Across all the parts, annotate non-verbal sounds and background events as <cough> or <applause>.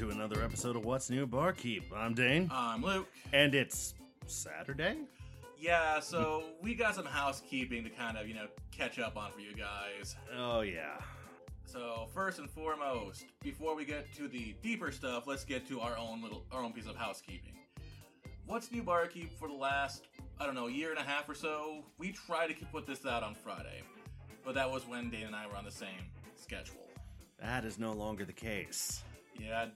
To another episode of What's New Barkeep. I'm Dane, I'm Luke. and it's Saturday. Yeah, so we got some housekeeping to kind of, you know, catch up on for you guys. Oh, yeah. So, first and foremost, before we get to the deeper stuff, let's get to our own little our own piece of housekeeping. What's new barkeep for the last, I don't know, year and a half or so? We tried to put this out on Friday, but that was when Dane and I were on the same schedule. That is no longer the case. Yeah,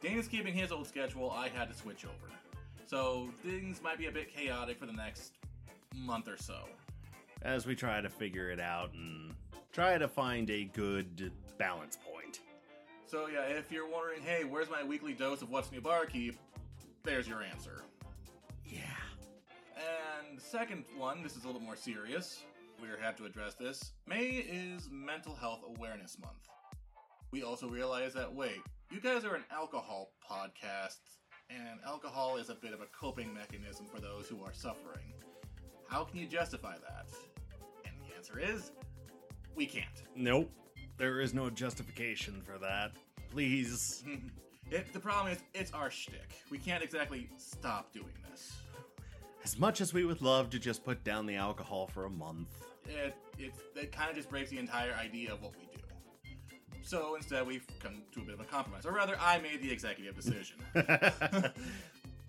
Dane is keeping his old schedule. I had to switch over. So things might be a bit chaotic for the next month or so. As we try to figure it out and try to find a good balance point. So yeah, if you're wondering, hey, where's my weekly dose of what's new barkeep? There's your answer. Yeah. And the second one, this is a little more serious. We have to address this. May is Mental Health Awareness Month. We also realize that wait, you guys are an alcohol podcast, and alcohol is a bit of a coping mechanism for those who are suffering. How can you justify that? And the answer is, we can't. Nope. There is no justification for that. Please. <laughs> It, the problem is, it's our shtick. We can't exactly stop doing this. As much as we would love to just put down the alcohol for a month. it it it kind of just breaks the entire idea of what we do. So instead, we've come to a bit of a compromise, or rather, I made the executive decision. <laughs> <laughs>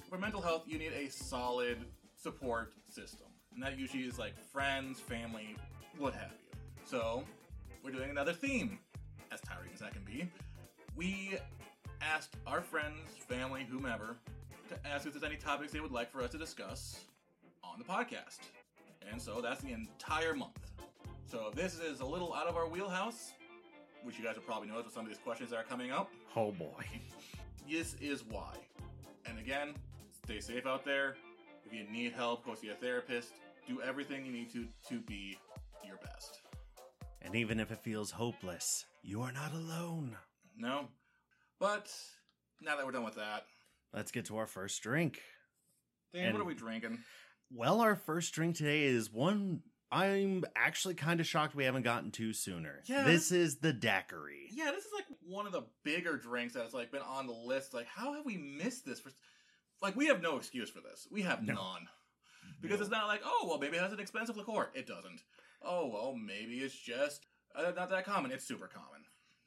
For mental health, you need a solid support system, and that usually is like friends, family, what have you. So we're doing another theme, as tiring as that can be. We asked our friends, family, whomever, to ask if there's any topics they would like for us to discuss on the podcast. And so that's the entire month. So if this is a little out of our wheelhouse, which you guys will probably notice with some of these questions that are coming up, oh boy. <laughs> this is why. And again, stay safe out there. If you need help, go see a therapist. Do everything you need to to be your best. And even if it feels hopeless, you are not alone. No? But now that we're done with that, Let's get to our first drink. Dan, And- what are we drinking? Well, our first drink today is one I'm actually kind of shocked we haven't gotten to sooner. Yeah. This is the daiquiri. Yeah, this is like one of the bigger drinks that's like been on the list. Like, how have we missed this? For like, we have no excuse for this. We have No. none because it's not like, oh, well, maybe it has an expensive liqueur. It doesn't. Oh, well, maybe it's just uh, not that common. It's super common.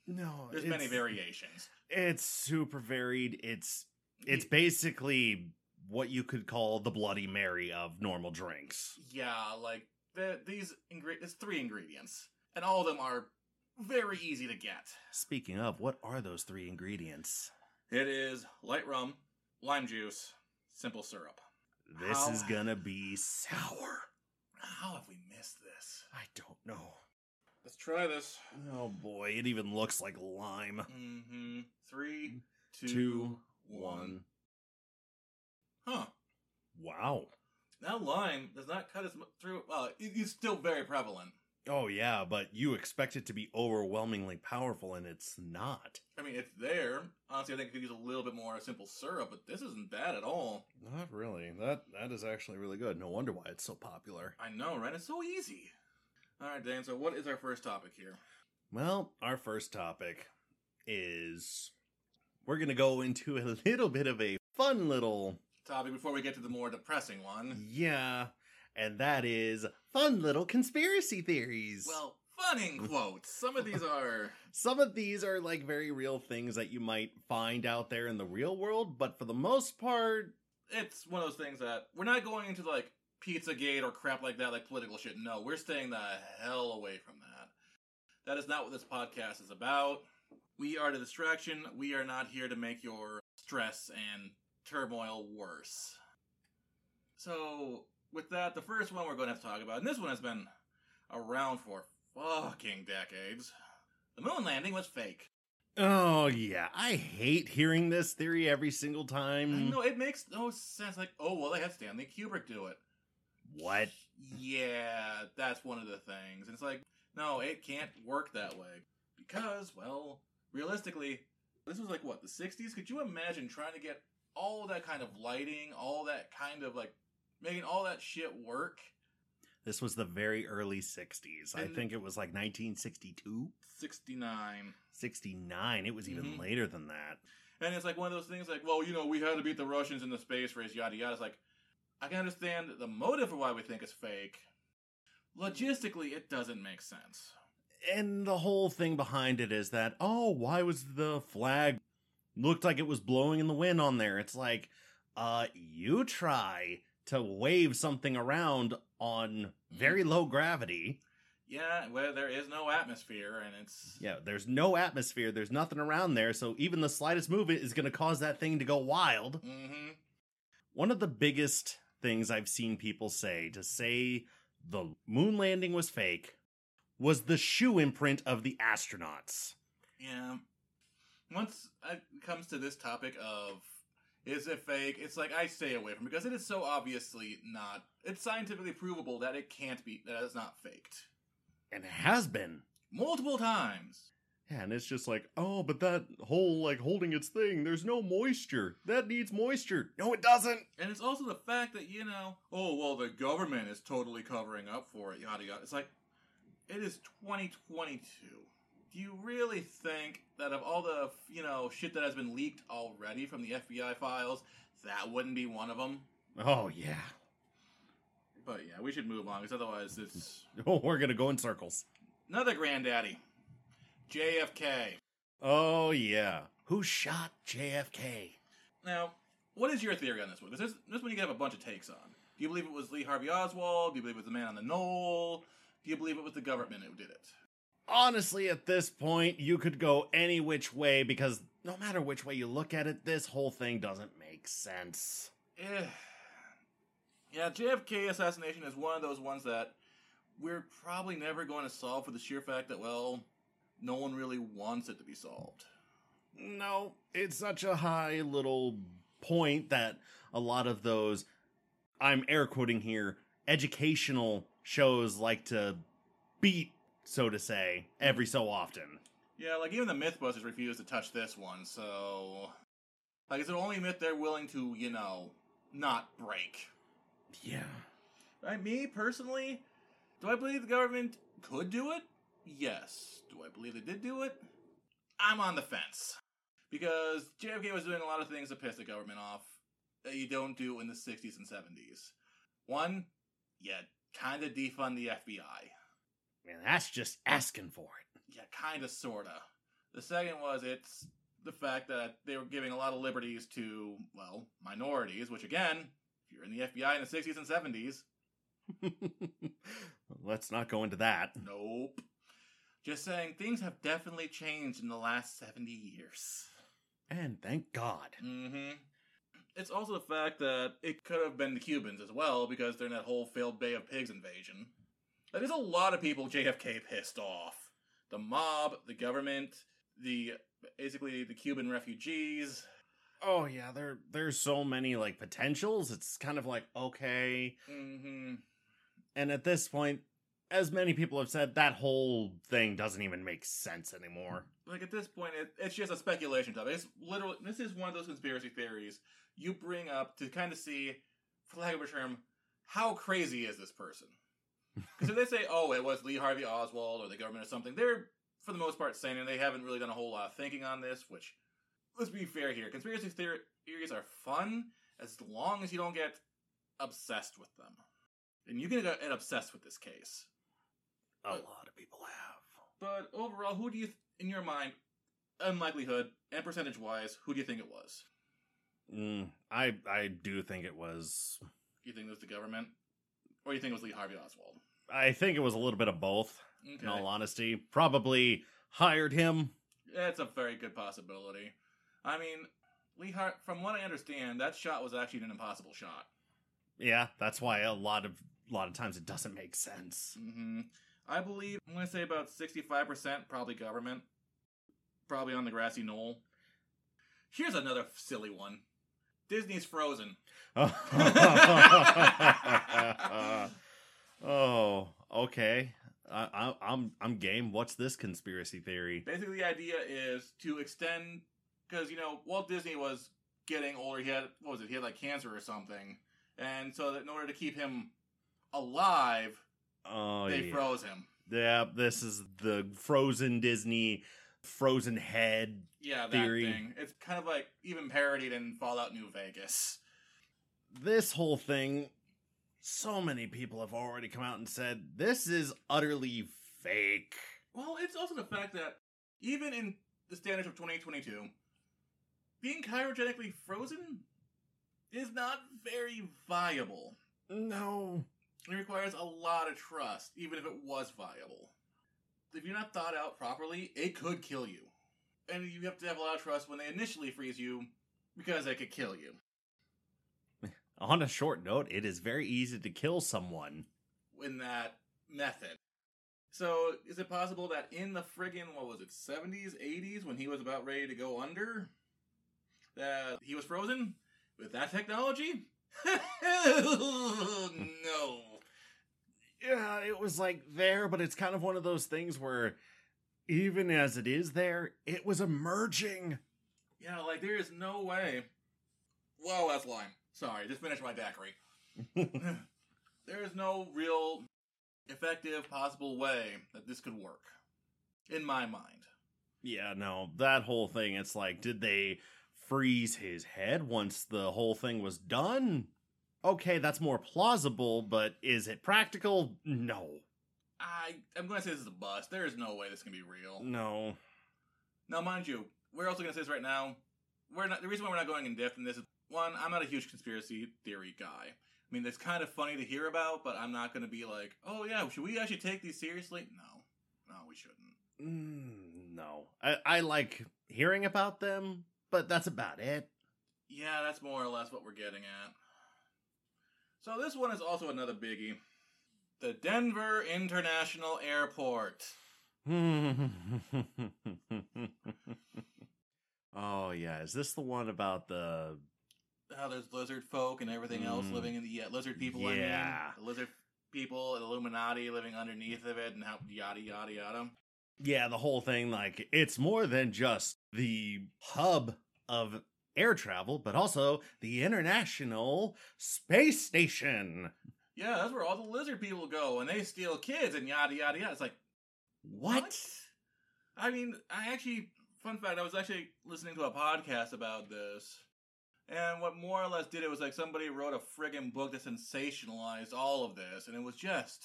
No, There's many variations. It's super varied. It's it's basically what you could call the Bloody Mary of normal drinks. Yeah, like the, these ingredients. It's three ingredients, and all of them are very easy to get. Speaking of, what are those three ingredients? It is light rum, lime juice, simple syrup. This How- is gonna be sour. How have we missed this? I don't know. Let's try this. Oh boy, it even looks like lime. Mm-hmm. Three, two, Two, one. one. Huh. Wow. Now lime does not cut as much through. Well, it- it's still very prevalent. Oh yeah, but you expect it to be overwhelmingly powerful, and it's not. I mean, it's there. Honestly, I think I could use a little bit more a simple syrup, but this isn't bad at all. Not really. That that is actually really good. No wonder why it's so popular. I know, right? It's so easy. All right, Dan. So, what is our first topic here? Well, our first topic is we're gonna go into a <laughs> little bit of a fun little Topic before we get to the more depressing one. yeah, and that is fun little conspiracy theories. Well, fun in <laughs> quotes. Some of these are. some of these are like very real things that you might find out there in the real world, but for the most part, It's one of those things that we're not going into like Pizzagate or crap like that, like political shit. No, we're staying the hell away from that. That is not what this podcast is about. We are the distraction. We are not here to make your stress and turmoil worse. So, with that, the first one we're going to have to talk about, and this one has been around for fucking decades. The moon landing was fake. Oh yeah, I hate hearing this theory every single time. No, it makes no sense. Like, oh well, they had Stanley Kubrick do it. What? Yeah, that's one of the things. And it's like, no, it can't work that way because, well, realistically, this was like what the '60s. Could you imagine trying to get all that kind of lighting, all that kind of like making all that shit work? This was the very early 60s. I think it was like 1962, 69. 69. It was even Mhm. later than that. And it's like one of those things like, well, you know, we had to beat the Russians in the space race, yada yada. It's like, I can understand the motive for why we think it's fake. Logistically, it doesn't make sense. And the whole thing behind it is that, oh, why was the flag looked like it was blowing in the wind on there? It's like, uh, you try to wave something around on very low gravity. Yeah, where there is no atmosphere, and it's Yeah, there's no atmosphere, there's nothing around there, so even the slightest movement is going to cause that thing to go wild. hmm One of the biggest things I've seen people say to say the moon landing was fake was the shoe imprint of the astronauts. Yeah. Once it comes to this topic of is it fake, it's like I stay away from it because it is so obviously not. It's scientifically provable that it can't be that it's not faked And it has been. multiple times. Yeah, and it's just like, oh, but that whole like holding its thing, there's no moisture. That needs moisture. No, it doesn't. And it's also the fact that, you know, oh, well, the government is totally covering up for it, yada yada. It's like, it is 2022. Do you really think that of all the, you know, shit that has been leaked already from the FBI files, that wouldn't be one of them? Oh yeah. But yeah, we should move on, because otherwise it's <laughs> Oh, we're gonna go in circles. another granddaddy. JFK. Oh yeah. Who shot JFK? Now, what is your theory on this one? Because this, this one you can have a bunch of takes on. Do you believe it was Lee Harvey Oswald? Do you believe it was the man on the knoll? Do you believe it was the government who did it? Honestly, at this point, you could go any which way because no matter which way you look at it, this whole thing doesn't make sense. Eh. Yeah, JFK assassination is one of those ones that we're probably never going to solve for the sheer fact that, well, no one really wants it to be solved. No, it's such a high little point that a lot of those, I'm air quoting here, educational shows like to beat, so to say, every so often. Yeah, like even the Mythbusters refuse to touch this one, so. Like, it's the only myth they're willing to, you know, not break. Yeah. Right, me personally, do I believe the government could do it? Yes. Do I believe they did do it? I'm on the fence. Because JFK was doing a lot of things to piss the government off that you don't do in the 60s and 70s. One, yeah, kind of defund the FBI. Man, that's just asking for it. Yeah, kind of, sorta. The second was it's the fact that they were giving a lot of liberties to, well, minorities, which again, if you're in the FBI in the 60s and 70s, <laughs> Let's not go into that. Nope. Just saying, things have definitely changed in the last 70 years. And thank God. Mm-hmm. It's also the fact that it could have been the Cubans as well, because they're in that whole failed Bay of Pigs invasion. Like, there's a lot of people JFK pissed off. The mob, the government, the basically the Cuban refugees. Oh yeah, there there's so many like potentials. It's kind of like okay, Mm-hmm. and at this point, as many people have said, that whole thing doesn't even make sense anymore. Like at this point, it, it's just a speculation topic. It's literally this is one of those conspiracy theories you bring up to kind of see, for lack of a term, how crazy is this person? <laughs> Because if they say, "Oh, it was Lee Harvey Oswald or the government or something," they're for the most part saying and they haven't really done a whole lot of thinking on this. Which, let's be fair here, conspiracy theories are fun as long as you don't get obsessed with them. And you can get obsessed with this case. A lot of people have. But overall, who do you, th- in your mind, unlikelihood and percentage wise, who do you think it was? Mm, I I do think it was. You think it was the government, or you think it was Lee Harvey Oswald? I think it was a little bit of both. Okay. In all honesty, probably hired him. It's a very good possibility. I mean, Lee Hart, from what I understand, that shot was actually an impossible shot. Yeah, that's why a lot of a lot of times it doesn't make sense. hmm I believe I'm going to say about 65% probably government, probably on the grassy knoll. Here's another silly one. Disney's Frozen. <laughs> <laughs> <laughs> oh, okay. I, I, I'm I'm game. What's this conspiracy theory? Basically, the idea is to extend because you know Walt Disney was getting older. He had what was it? He had like cancer or something, and so that in order to keep him alive, Oh they yeah. froze him. yeah, this is the Frozen Disney Frozen head. Yeah, that Theory. thing. It's kind of like even parodied in Fallout New Vegas. This whole thing. So many people have already come out and said this is utterly fake. Well, it's also the fact that even in the standards of 2022, being cryogenically frozen is not very viable. No. It requires a lot of trust, even if it was viable. If you're not thought out properly, it could kill you. And you have to have a lot of trust when they initially freeze you, because they could kill you. On a short note, it is very easy to kill someone. in that method. So, is it possible that in the friggin' what was it, seventies, eighties, when he was about ready to go under, that he was frozen with that technology? <laughs> no. Yeah, it was like there, but it's kind of one of those things where even as it is there, it was emerging. Yeah, like there is no way. Whoa, that's lime. Sorry, just finished my daiquiri. <laughs> there is no real effective possible way that this could work, in my mind. Yeah, no, that whole thing, it's like, did they freeze his head once the whole thing was done? Okay, that's more plausible, but is it practical? No. I I'm going to say this is a bust. There is no way this can be real. No. Now, mind you, we're also going to say this right now. We're not the reason why we're not going in depth in this is one. I'm not a huge conspiracy theory guy. I mean, it's kind of funny to hear about, but I'm not going to be like, oh yeah, should we actually take these seriously? No, no, we shouldn't. Mm, no. I, I like hearing about them, but that's about it. Yeah, that's more or less what we're getting at. So this one is also another biggie. The Denver International Airport. <laughs> oh yeah, is this the one about the How there's lizard folk and everything else Mm. living in the yeah, lizard people. I Yeah. mean, the lizard people, Illuminati living underneath of it, and how yada yada yada. Yeah, the whole thing like it's more than just the hub of air travel, but also the International Space Station. Yeah, that's where all the lizard people go, and they steal kids and yada yada yada. It's like What? I mean, I actually, fun fact, I was actually listening to a podcast about this. And what more or less did it was like somebody wrote a friggin' book that sensationalized all of this, and it was just.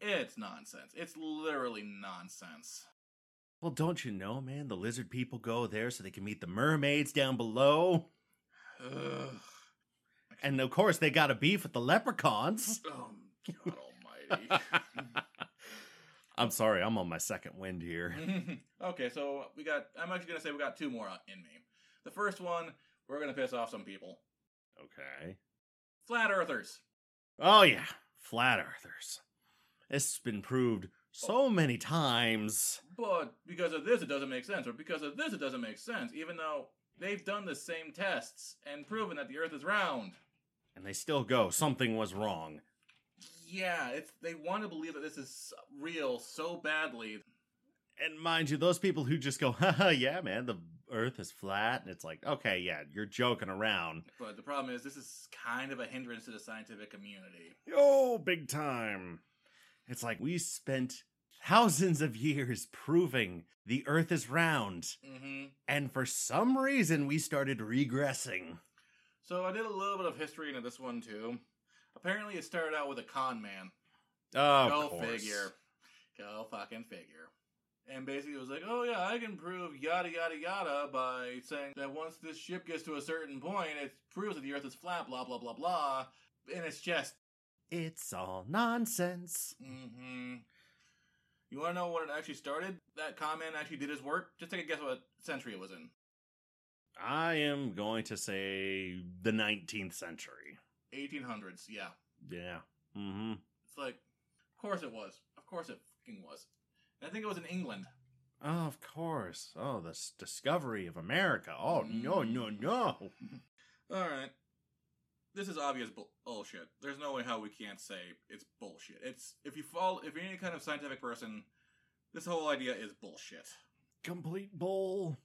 It's nonsense. It's literally nonsense. Well, don't you know, man? The lizard people go there so they can meet the mermaids down below. Ugh. And of course, they got a beef with the leprechauns. <laughs> Oh, God almighty. <laughs> I'm sorry, I'm on my second wind here. <laughs> okay, so we got. I'm actually gonna say we got two more in me. The first one, we're gonna piss off some people. Okay. Flat Earthers. Oh, yeah. Flat earthers. This has been proved so many times. But because of this, it doesn't make sense. Or because of this, it doesn't make sense. Even though they've done the same tests and proven that the Earth is round. And they still go, something was wrong. Yeah, it's they want to believe that this is real so badly. And mind you, those people who just go, <laughs> haha, yeah, man, the earth is flat. And it's like, okay, yeah, you're joking around. But the problem is, this is kind of a hindrance to the scientific community. Oh, big time. It's like we spent thousands of years proving the earth is round. hmm And for some reason, we started regressing. So I did a little bit of history into this one too. Apparently, it started out with a con man. Oh, Go figure. Go fucking figure. And basically, it was like, oh yeah, I can prove yada yada yada by saying that once this ship gets to a certain point, it proves that the Earth is flat, blah blah blah blah. And it's just It's all nonsense. Mm-hmm. You want to know when it actually started? That comment actually did his work? Just take a guess what century it was in. I am going to say the 19th century. 1800s, yeah. Yeah. Mm-hmm. It's like, of course it was. Of course it fucking was. I think it was in England. Oh, of course. Oh, the discovery of America. Oh, no, mm. no, no. <laughs> Alright. This is obvious bull- bullshit. There's no way how we can't say it's bullshit. It's, if you fall, if you're any kind of scientific person, this whole idea is bullshit. Complete bull.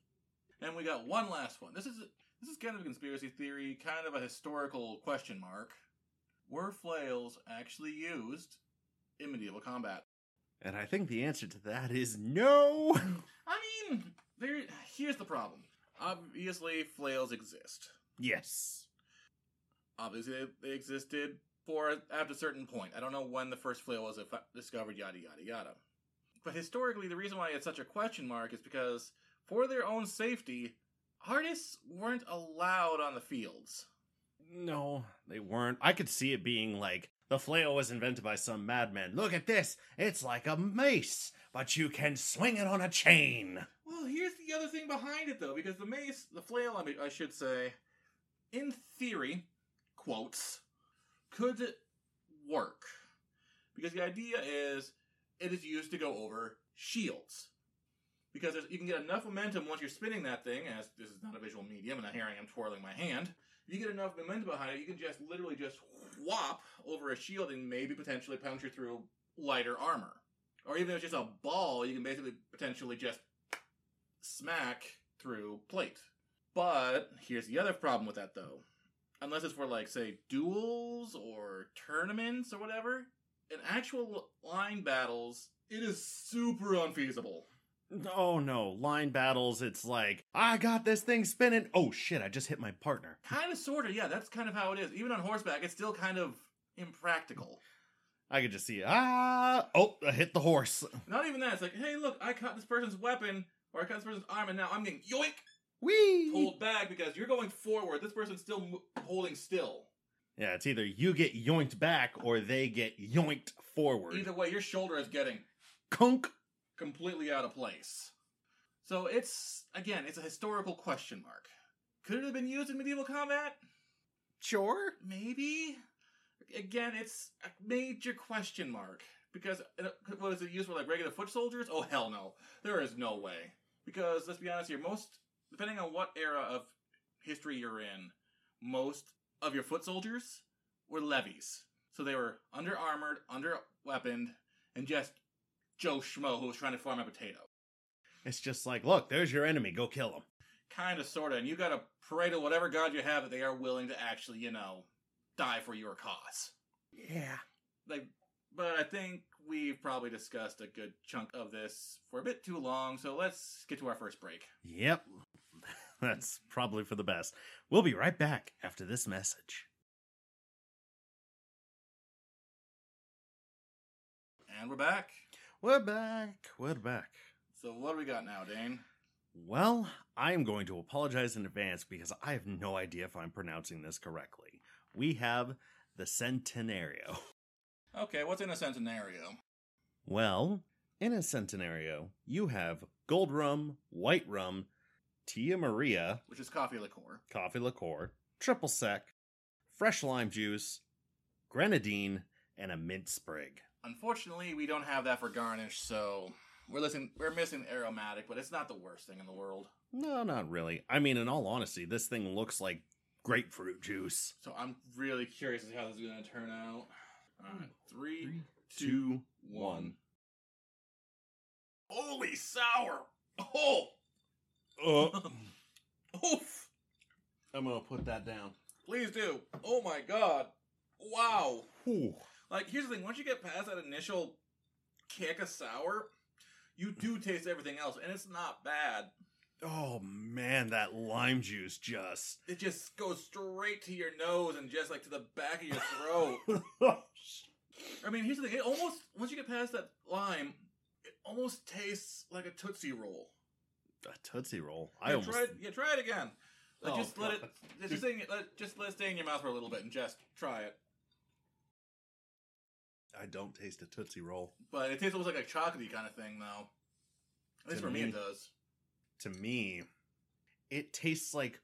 And we got one last one. This is this is kind of a conspiracy theory, kind of a historical question mark. Were flails actually used in medieval combat? And I think the answer to that is no. <laughs> I mean, there. Here's the problem. Obviously, flails exist. yes. Obviously, they, existed for after a certain point. I don't know when the first flail was discovered. Yada yada yada. But historically, the reason why it's such a question mark is because, for their own safety, artists weren't allowed on the fields. No, they weren't. I could see it being like the flail was invented by some madman. Look at this. It's like a mace, but you can swing it on a chain. Well, here's the other thing behind it, though, because the mace, the flail, I, mean, I should say, in theory, quotes, could work. Because the idea is it is used to go over shields. Because you can get enough momentum once you're spinning that thing, as this is not a visual medium, and I'm here I am twirling my hand. You get enough momentum behind it, you can just literally just whop over a shield and maybe potentially puncture through lighter armor. Or even if it's just a ball, you can basically potentially just smack through plate. But here's the other problem with that though. Unless it's for like say duels or tournaments or whatever, in actual line battles, it is super unfeasible. Oh no, line battles, it's like, I got this thing spinning. Oh shit, I just hit my partner. Kind of, sort of, yeah. That's kind of how it is. Even on horseback, it's still kind of impractical. I could just see, ah, oh, I hit the horse. Not even that. It's like, hey, look, I cut this person's weapon or I cut this person's arm, and now I'm getting yoink Whee! pulled back because you're going forward. This person's still holding still. Yeah, it's either you get yoinked back or they get yoinked forward. Either way, your shoulder is getting Kunk. Completely out of place. So it's again, it's a historical question mark. Could it have been used in medieval combat? Sure. Maybe. Again, it's a major question mark because uh, was it used for like regular foot soldiers? Oh hell no, there is no way. Because let's be honest here, most depending on what era of history you're in, most of your foot soldiers were levies. So they were under armored, under weaponed, and just Joe Schmo who was trying to farm a potato. It's just like, look, there's your enemy. Go kill him. Kind of, sort of. And you got to pray to whatever god you have that they are willing to actually, you know, die for your cause. Yeah. Like, but I think we've probably discussed a good chunk of this for a bit too long. So let's get to our first break. Yep. <laughs> That's probably for the best. We'll be right back after this message. And we're back. We're back. We're back. So what do we got now, Dane? Well, I am going to apologize in advance because I have no idea if I'm pronouncing this correctly. We have the Centenario. Okay, what's in a centenario? Well, in a Centenario, you have gold rum, white rum, Tia Maria, Which is coffee liqueur. coffee liqueur, triple sec, fresh lime juice, grenadine, and a mint sprig. Unfortunately, we don't have that for garnish, so we're listening. We're missing aromatic, but it's not the worst thing in the world. No, not really. I mean, in all honesty, this thing looks like grapefruit juice. So I'm really curious as to how this is going to turn out. All right, three, two, two, one. Holy sour! Oh, Uh, <laughs> oof! I'm gonna put that down. Please do. Oh my god! Wow! Whew. Like, here's the thing: once you get past that initial kick of sour, you do taste everything else, and it's not bad. Oh man, that lime juice just. It just goes straight to your nose and just like to the back of your throat. <laughs> Oh, I mean, here's the thing: it almost once you get past that lime, it almost tastes like a tootsie roll. a tootsie roll. I yeah, almost. try it. Yeah, try it again. Like, Oh, just let it. Just, just, let, just let it stay in your mouth for a little bit and just try it. I don't taste a Tootsie Roll. But it tastes almost like a chocolatey kind of thing, though. At least To for me, me- it does. To me, it tastes like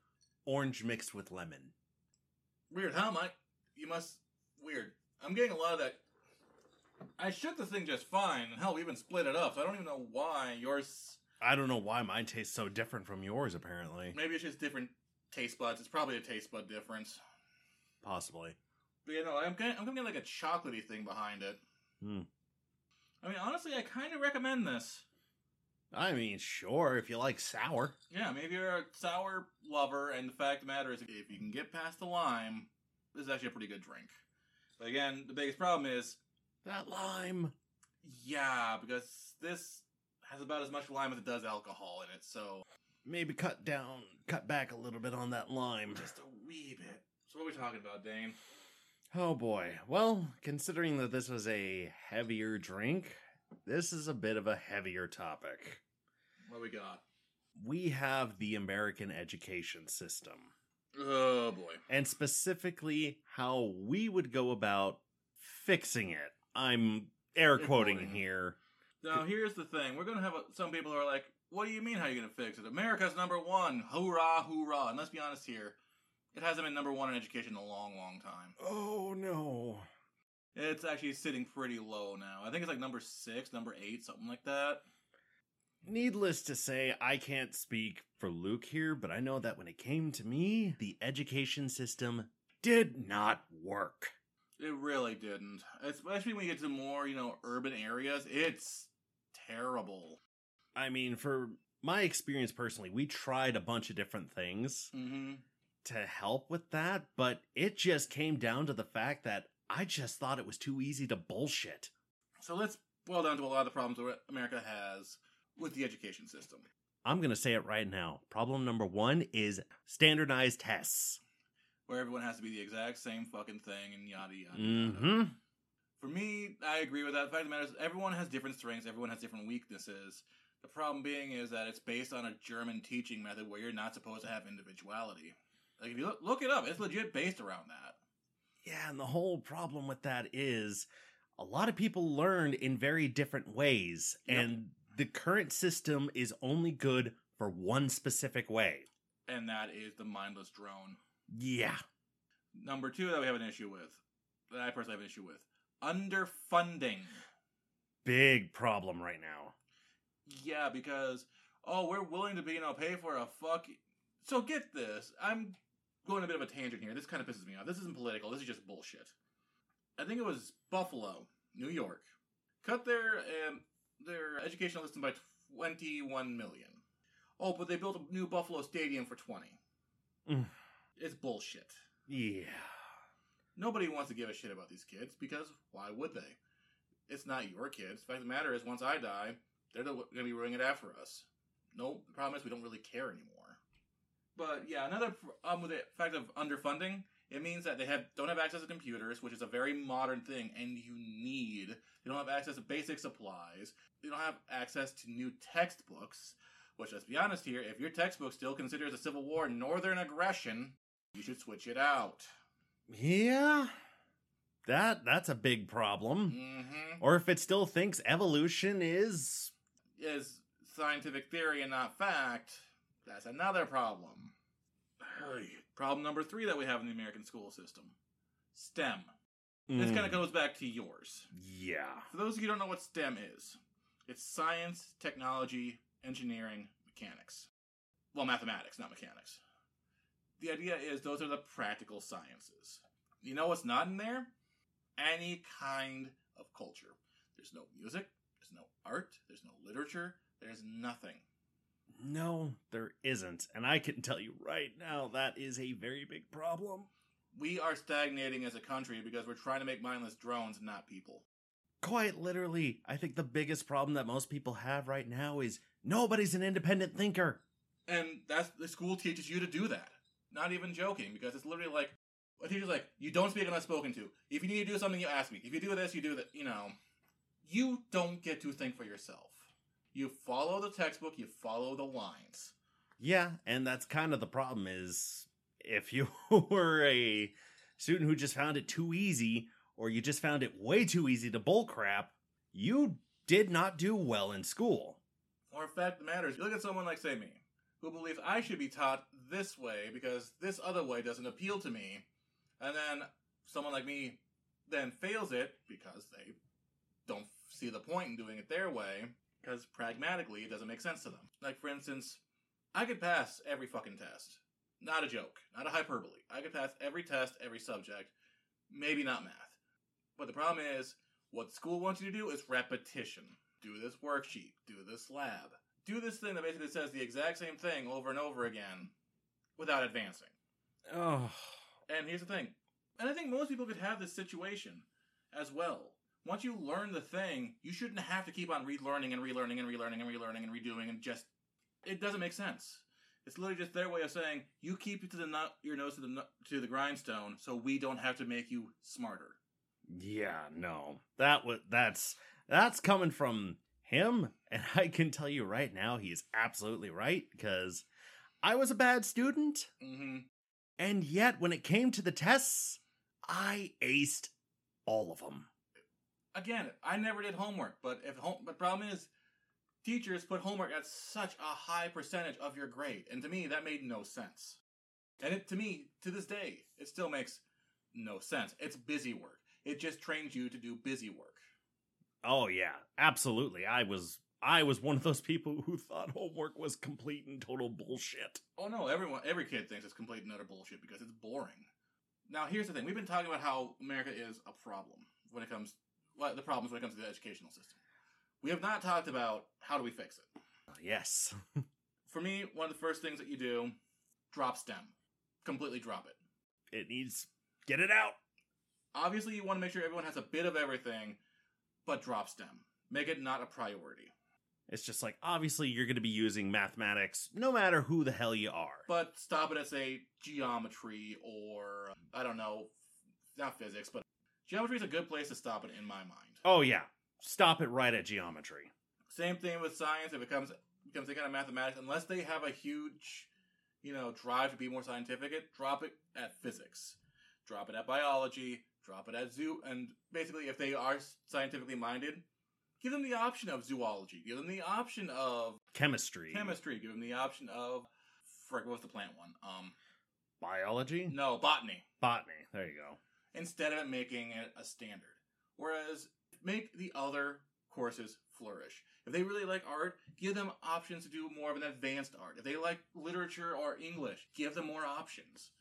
orange mixed with lemon. Weird, huh, Mike? You must. Weird. I'm getting a lot of that. I shook the thing just fine, and hell, we even split it up, so I don't even know why yours. I don't know why mine tastes so different from yours, apparently. Maybe it's just different taste buds. It's probably a taste bud difference. Possibly. But you know, I'm getting, I'm getting like a chocolatey thing behind it. Hmm. I mean, honestly, I kind of recommend this. I mean, sure, if you like sour. Yeah, maybe you're a sour lover, and the fact of the matter is, if you can get past the lime, this is actually a pretty good drink. But again, the biggest problem is, That lime. yeah, because this has about as much lime as it does alcohol in it, so Maybe cut down, cut back a little bit on that lime. just a wee bit. So what are we talking about, Dane? Oh boy. Well, considering that this was a heavier drink, this is a bit of a heavier topic. What we got? We have the American education system, Oh boy. and specifically how we would go about fixing it. I'm air quoting here. Now here's the thing: we're gonna have a, some people who are like, "What do you mean? How are you gonna fix it? America's number one! Hoorah, hoorah!" And let's be honest here, it hasn't been number one in education in a long, long time. Oh no. It's actually sitting pretty low now. I think it's like number six, number eight, something like that. Needless to say, I can't speak for Luke here, but I know that when it came to me, the education system did not work. It really didn't. Especially when you get to more, you know, urban areas. It's terrible. I mean, for my experience personally, we tried a bunch of different things Mm-hmm. To help with that, but it just came down to the fact that I just thought it was too easy to bullshit. So let's boil down to a lot of the problems that America has with the education system. I'm going to say it right now. Problem number one is standardized tests. Where everyone has to be the exact same fucking thing and yada yada. yada. Mm-hmm. For me, I agree with that. The fact of the matter is, everyone has different strengths, everyone has different weaknesses. The problem being is that it's based on a German teaching method where you're not supposed to have individuality. Like, if you look, look it up, it's legit based around that. Yeah, and the whole problem with that is a lot of people learn in very different ways, Yep. and the current system is only good for one specific way. And that is the mindless drone. Yeah. Number two that we have an issue with, that I personally have an issue with, underfunding. Big problem right now. Yeah, because oh, we're willing to be, you know, pay for a fuck. So get this, I'm going a bit of a tangent here. This kind of pisses me off. This isn't political. This is just bullshit. I think it was Buffalo, New York, cut their um, their educational system by twenty one million. Oh, but they built a new Buffalo stadium for twenty. Mm. It's bullshit. Yeah. Nobody wants to give a shit about these kids because why would they? It's not your kids. The fact of the matter is, once I die, they're going to be ruining it after us. No, the problem is we don't really care anymore. But yeah, another problem with the fact of underfunding, it means that they have don't have access to computers, which is a very modern thing, and you need. They don't have access to basic supplies. They don't have access to new textbooks. Which, let's be honest here, if your textbook still considers the Civil War Northern aggression, you should switch it out. Yeah. That that's a big problem. Mm-hmm. Or if it still thinks evolution is is scientific theory and not fact, that's another problem. Problem number three that we have in the American school system STEM. This kind of Mm, goes back to yours. Yeah. For those of you who don't know what STEM is, it's science, technology, engineering, mechanics. Well, mathematics, not mechanics. The idea is those are the practical sciences. You know what's not in there? Any kind of culture. There's no music, there's no art, there's no literature, there's nothing. No, there isn't. And I can tell you right now that is a very big problem. We are stagnating as a country because we're trying to make mindless drones, not people. Quite literally, I think the biggest problem that most people have right now is nobody's an independent thinker. And that's the school teaches you to do that. Not even joking, because it's literally like a teacher's like, you don't speak unless spoken to. If you need to do something, you ask me. If you do this, you do that. You know, you don't get to think for yourself. You follow the textbook. You follow the lines. Yeah, and that's kind of the problem is if you <laughs> were a student who just found it too easy or you just found it way too easy to bullcrap, you did not do well in school. Or, in fact, the matter is, you look at someone like, say, me, who believes I should be taught this way because this other way doesn't appeal to me, and then someone like me then fails it because they don't see the point in doing it their way, because pragmatically it doesn't make sense to them. Like, for instance, I could pass every fucking test. Not a joke, not a hyperbole. I could pass every test, every subject, maybe not math. But the problem is, what school wants you to do is repetition. Do this worksheet, do this lab, do this thing that basically says the exact same thing over and over again without advancing. Oh, And here's the thing, and I think most people could have this situation as well. Once you learn the thing, you shouldn't have to keep on relearning and relearning and relearning and relearning and redoing and just it doesn't make sense. It's literally just their way of saying you keep it to the nut, your nose to the nut, to the grindstone, so we don't have to make you smarter. yeah, no. That was that's that's coming from him, and <laughs> I can tell you right now he's absolutely right because I was a bad student, hmm and yet when it came to the tests, I aced all of them. Again, I never did homework, but if home, but problem is, teachers put homework at such a high percentage of your grade, and to me that made no sense. And it to me to this day it still makes no sense. It's busy work. It just trains you to do busy work. Oh yeah, absolutely. I was I was one of those people who thought homework was complete and total bullshit. Oh no, everyone, every kid thinks it's complete and utter bullshit because it's boring. Now, here's the thing: we've been talking about how America is a problem when it comes, the problems when it comes to the educational system. We have not talked about how do we fix it. Yes. <laughs> For me, one of the first things that you do, drop STEM, completely drop it. It needs get it out. Obviously, you want to make sure everyone has a bit of everything, but drop STEM. Make it not a priority. It's just like obviously you're going to be using mathematics no matter who the hell you are. But stop it at say geometry or I don't know, not physics, but geometry is a good place to stop it in my mind. Oh yeah. Stop it right at geometry. Same thing with science. If it becomes becomes any kind of mathematics, unless they have a huge, you know, drive to be more scientific, it drop it at physics, drop it at biology, drop it at zoo, and basically, if they are scientifically minded, give them the option of zoology, give them the option of Chemistry. chemistry, give them the option of frick, what's the plant one? Um, Biology? no, botany. Botany. There you go. Instead of it making it a standard, whereas make the other courses flourish. If they really like art, give them options to do more of an advanced art. If they like literature or English, give them more options.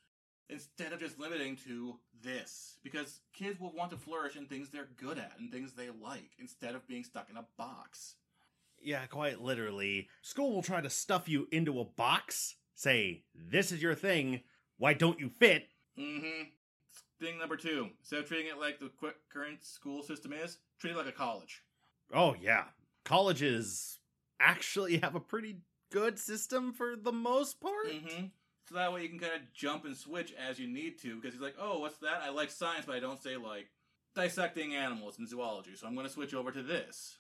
Instead of just limiting to this. Because kids will want to flourish in things they're good at and things they like, instead of being stuck in a box. Yeah, quite literally. School will try to stuff you into a box, say, this is your thing, why don't you fit? Mm-hmm. Thing number two, instead of treating it like the current school system is, treat it like a college. Oh, yeah. Colleges actually have a pretty good system for the most part. Mm-hmm. So that way you can kind of jump and switch as you need to, because he's like, oh, what's that? I like science, but I don't say like dissecting animals in zoology, so I'm going to switch over to this.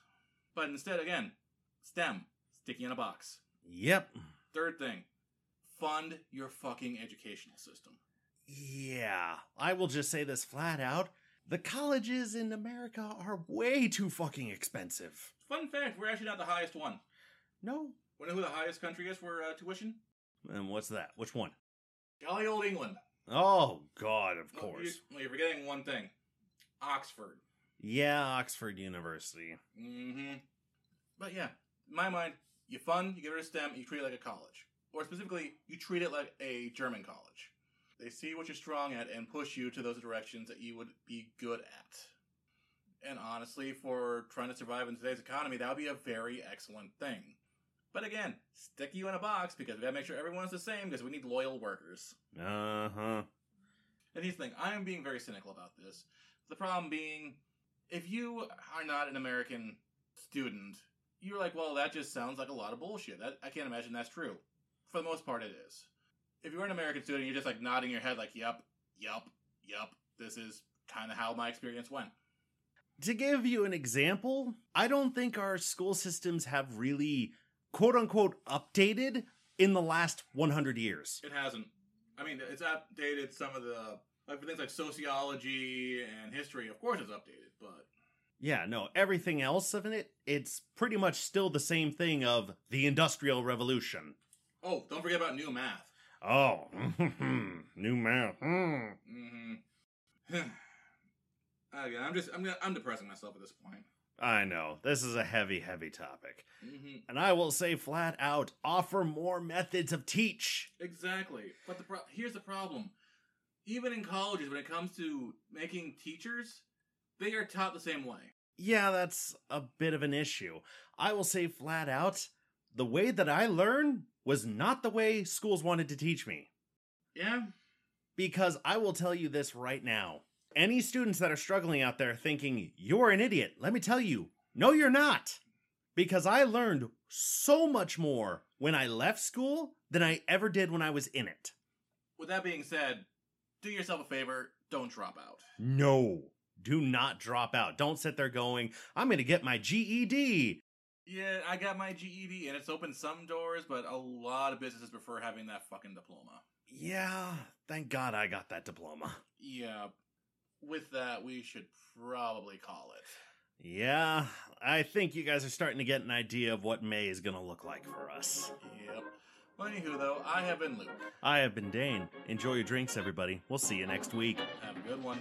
But instead, again, STEM, sticky in a box. Yep. Third thing, fund your fucking educational system. Yeah, I will just say this flat out. The colleges in America are way too fucking expensive. Fun fact, we're actually not the highest one. No. Want to know who the highest country is for uh, tuition? And what's that? Which one? Jolly old England. Oh, God, of No, course. You, well, you're forgetting one thing. Oxford. Yeah, Oxford University. Mm-hmm. But yeah, in my mind, you fund, you give it a STEM, you treat it like a college. Or specifically, you treat it like a German college. They see what you're strong at and push you to those directions that you would be good at. And honestly, for trying to survive in today's economy, that would be a very excellent thing. But again, stick you in a box because we gotta make sure everyone's the same because we need loyal workers. Uh huh. And here's the thing, I am being very cynical about this. The problem being, if you are not an American student, you're like, well, that just sounds like a lot of bullshit. That, I can't imagine that's true. For the most part, it is. If you're an American student, you're just like nodding your head, like, yep, yep, yep, this is kind of how my experience went. To give you an example, I don't think our school systems have really, quote unquote, updated in the last 100 years. It hasn't. I mean, it's updated some of the Like things like sociology and history, of course it's updated, but Yeah, no, everything else of it, it's pretty much still the same thing of the Industrial Revolution. oh, don't forget about new math. Oh, <laughs> new math. Mm. Mm-hmm. <sighs> Again, I'm just I'm gonna, I'm depressing myself at this point. I know, this is a heavy, heavy topic. Mm-hmm. And I will say flat out offer more methods of teach. Exactly. But the pro- here's the problem. Even in colleges, when it comes to making teachers, they are taught the same way. Yeah, that's a bit of an issue. I will say flat out the way that I learn was not the way schools wanted to teach me. Yeah. Because I will tell you this right now. Any students that are struggling out there thinking, you're an idiot, let me tell you, no, you're not. Because I learned so much more when I left school than I ever did when I was in it. With that being said, do yourself a favor. Don't drop out. No, do not drop out. Don't sit there going, I'm going to get my GED. Yeah, I got my GED and it's opened some doors, but a lot of businesses prefer having that fucking diploma. Yeah, thank God I got that diploma. Yeah. With that, we should probably call it. Yeah, I think you guys are starting to get an idea of what May is going to look like for us. Yep. Well, anywho, though, I have been Luke. I have been Dane. Enjoy your drinks, everybody. We'll see you next week. Have a good one.